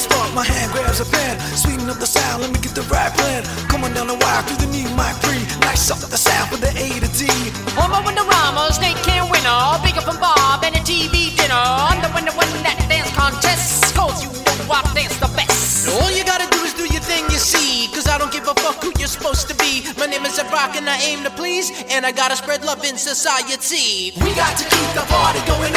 spark, my hand grabs a pen. Sweeten up the sound, let me get the right plan. Coming down the wire through the new mic three. Nice up the sound for the A to D. Homo in the Ramos, Snake can win all. Bigger from Bob and a TV dinner. I'm the winner, that that dance contest. Cause you know I dance the best. All you gotta do is do your thing, you see. Cause I don't give a fuck who you're supposed to be. My name is a rock and I aim to please. And I gotta spread love in society. We got to keep the party going.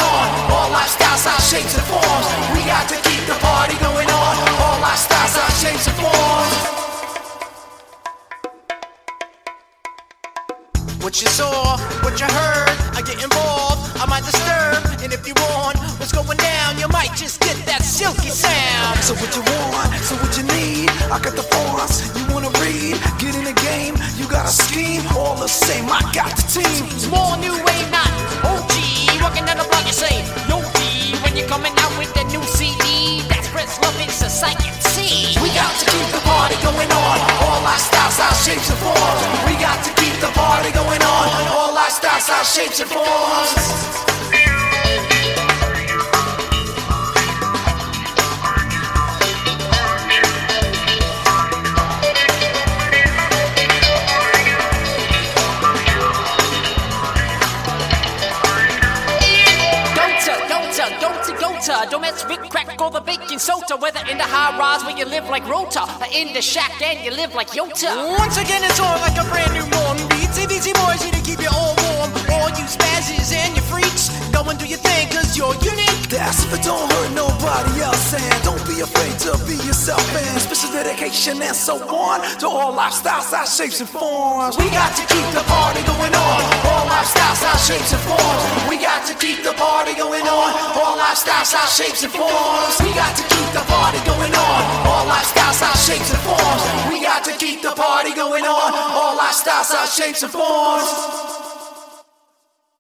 What you saw, what you heard, I get involved, I might disturb. And if you want what's going down, you might just get that silky sound. So what you want, so what you need. I got the forms, you wanna read. Get in the game, you got a scheme. All the same, I got the team. Small new wave, not OG. Walking down the block, you say, Yo G. When you're coming out with the new CD, that spreads love in society. We got to keep the party going on. All our styles, our shapes and forms. Shapes and forms. Don't mess with crack or the baking soda. Whether in the high rise where you live like Rota, or in the shack and you live like Yota. Once again, it's on like a brand new morning beat. CBC boys here to keep you all afraid to be yourself. And special dedication and so on to all lifestyles, our shapes and forms. We got to keep the party going on. All lifestyles, our shapes and forms. We got to keep the party going on. All lifestyles, our shapes and forms. We got to keep the party going on. All lifestyles, our shapes and forms. We got to keep the party going on. All lifestyles, our shapes and forms.